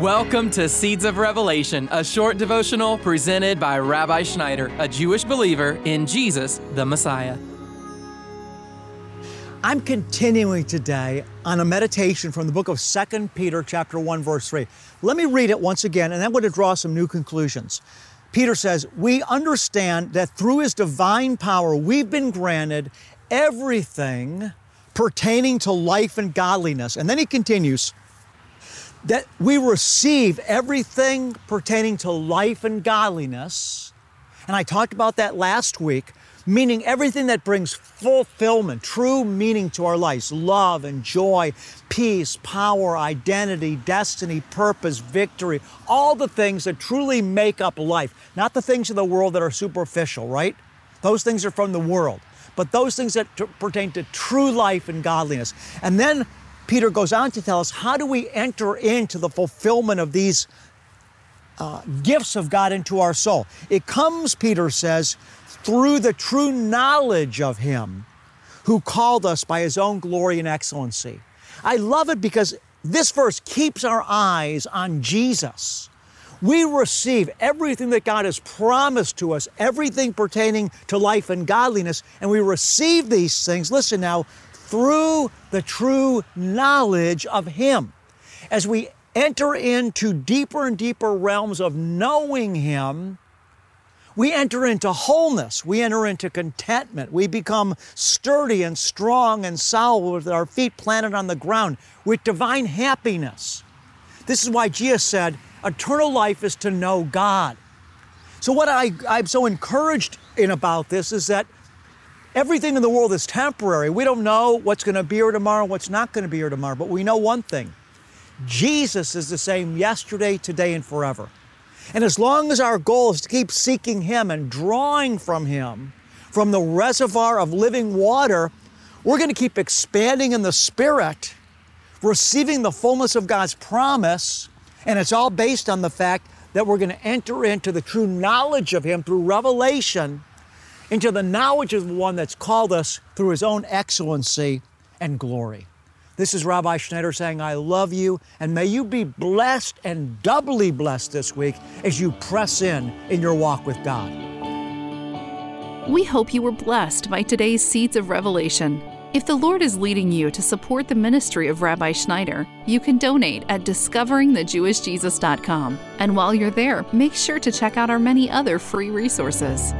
Welcome to Seeds of Revelation, a short devotional presented by Rabbi Schneider, a Jewish believer in Jesus, the Messiah. I'm continuing today on a meditation from the book of 2 Peter chapter 1 verse 3. Let me read it once again and I'm going to draw some new conclusions. Peter says, "We understand that through his divine power we've been granted everything pertaining to life and godliness." And then he continues, that we receive everything pertaining to life and godliness. And I talked about that last week, meaning everything that brings fulfillment, true meaning to our lives love and joy, peace, power, identity, destiny, purpose, victory, all the things that truly make up life, not the things of the world that are superficial, right? Those things are from the world. But those things that t- pertain to true life and godliness. And then Peter goes on to tell us how do we enter into the fulfillment of these uh, gifts of God into our soul? It comes, Peter says, through the true knowledge of Him who called us by His own glory and excellency. I love it because this verse keeps our eyes on Jesus. We receive everything that God has promised to us, everything pertaining to life and godliness, and we receive these things, listen now, through the true knowledge of Him. As we enter into deeper and deeper realms of knowing Him, we enter into wholeness. We enter into contentment. We become sturdy and strong and solid with our feet planted on the ground with divine happiness. This is why Jesus said, eternal life is to know God. So, what I, I'm so encouraged in about this is that Everything in the world is temporary. We don't know what's going to be here tomorrow, what's not going to be here tomorrow, but we know one thing Jesus is the same yesterday, today, and forever. And as long as our goal is to keep seeking Him and drawing from Him, from the reservoir of living water, we're going to keep expanding in the Spirit, receiving the fullness of God's promise, and it's all based on the fact that we're going to enter into the true knowledge of Him through revelation into the knowledge of the one that's called us through his own excellency and glory. This is Rabbi Schneider saying, I love you, and may you be blessed and doubly blessed this week as you press in in your walk with God. We hope you were blessed by today's Seeds of Revelation. If the Lord is leading you to support the ministry of Rabbi Schneider, you can donate at discoveringthejewishjesus.com. And while you're there, make sure to check out our many other free resources.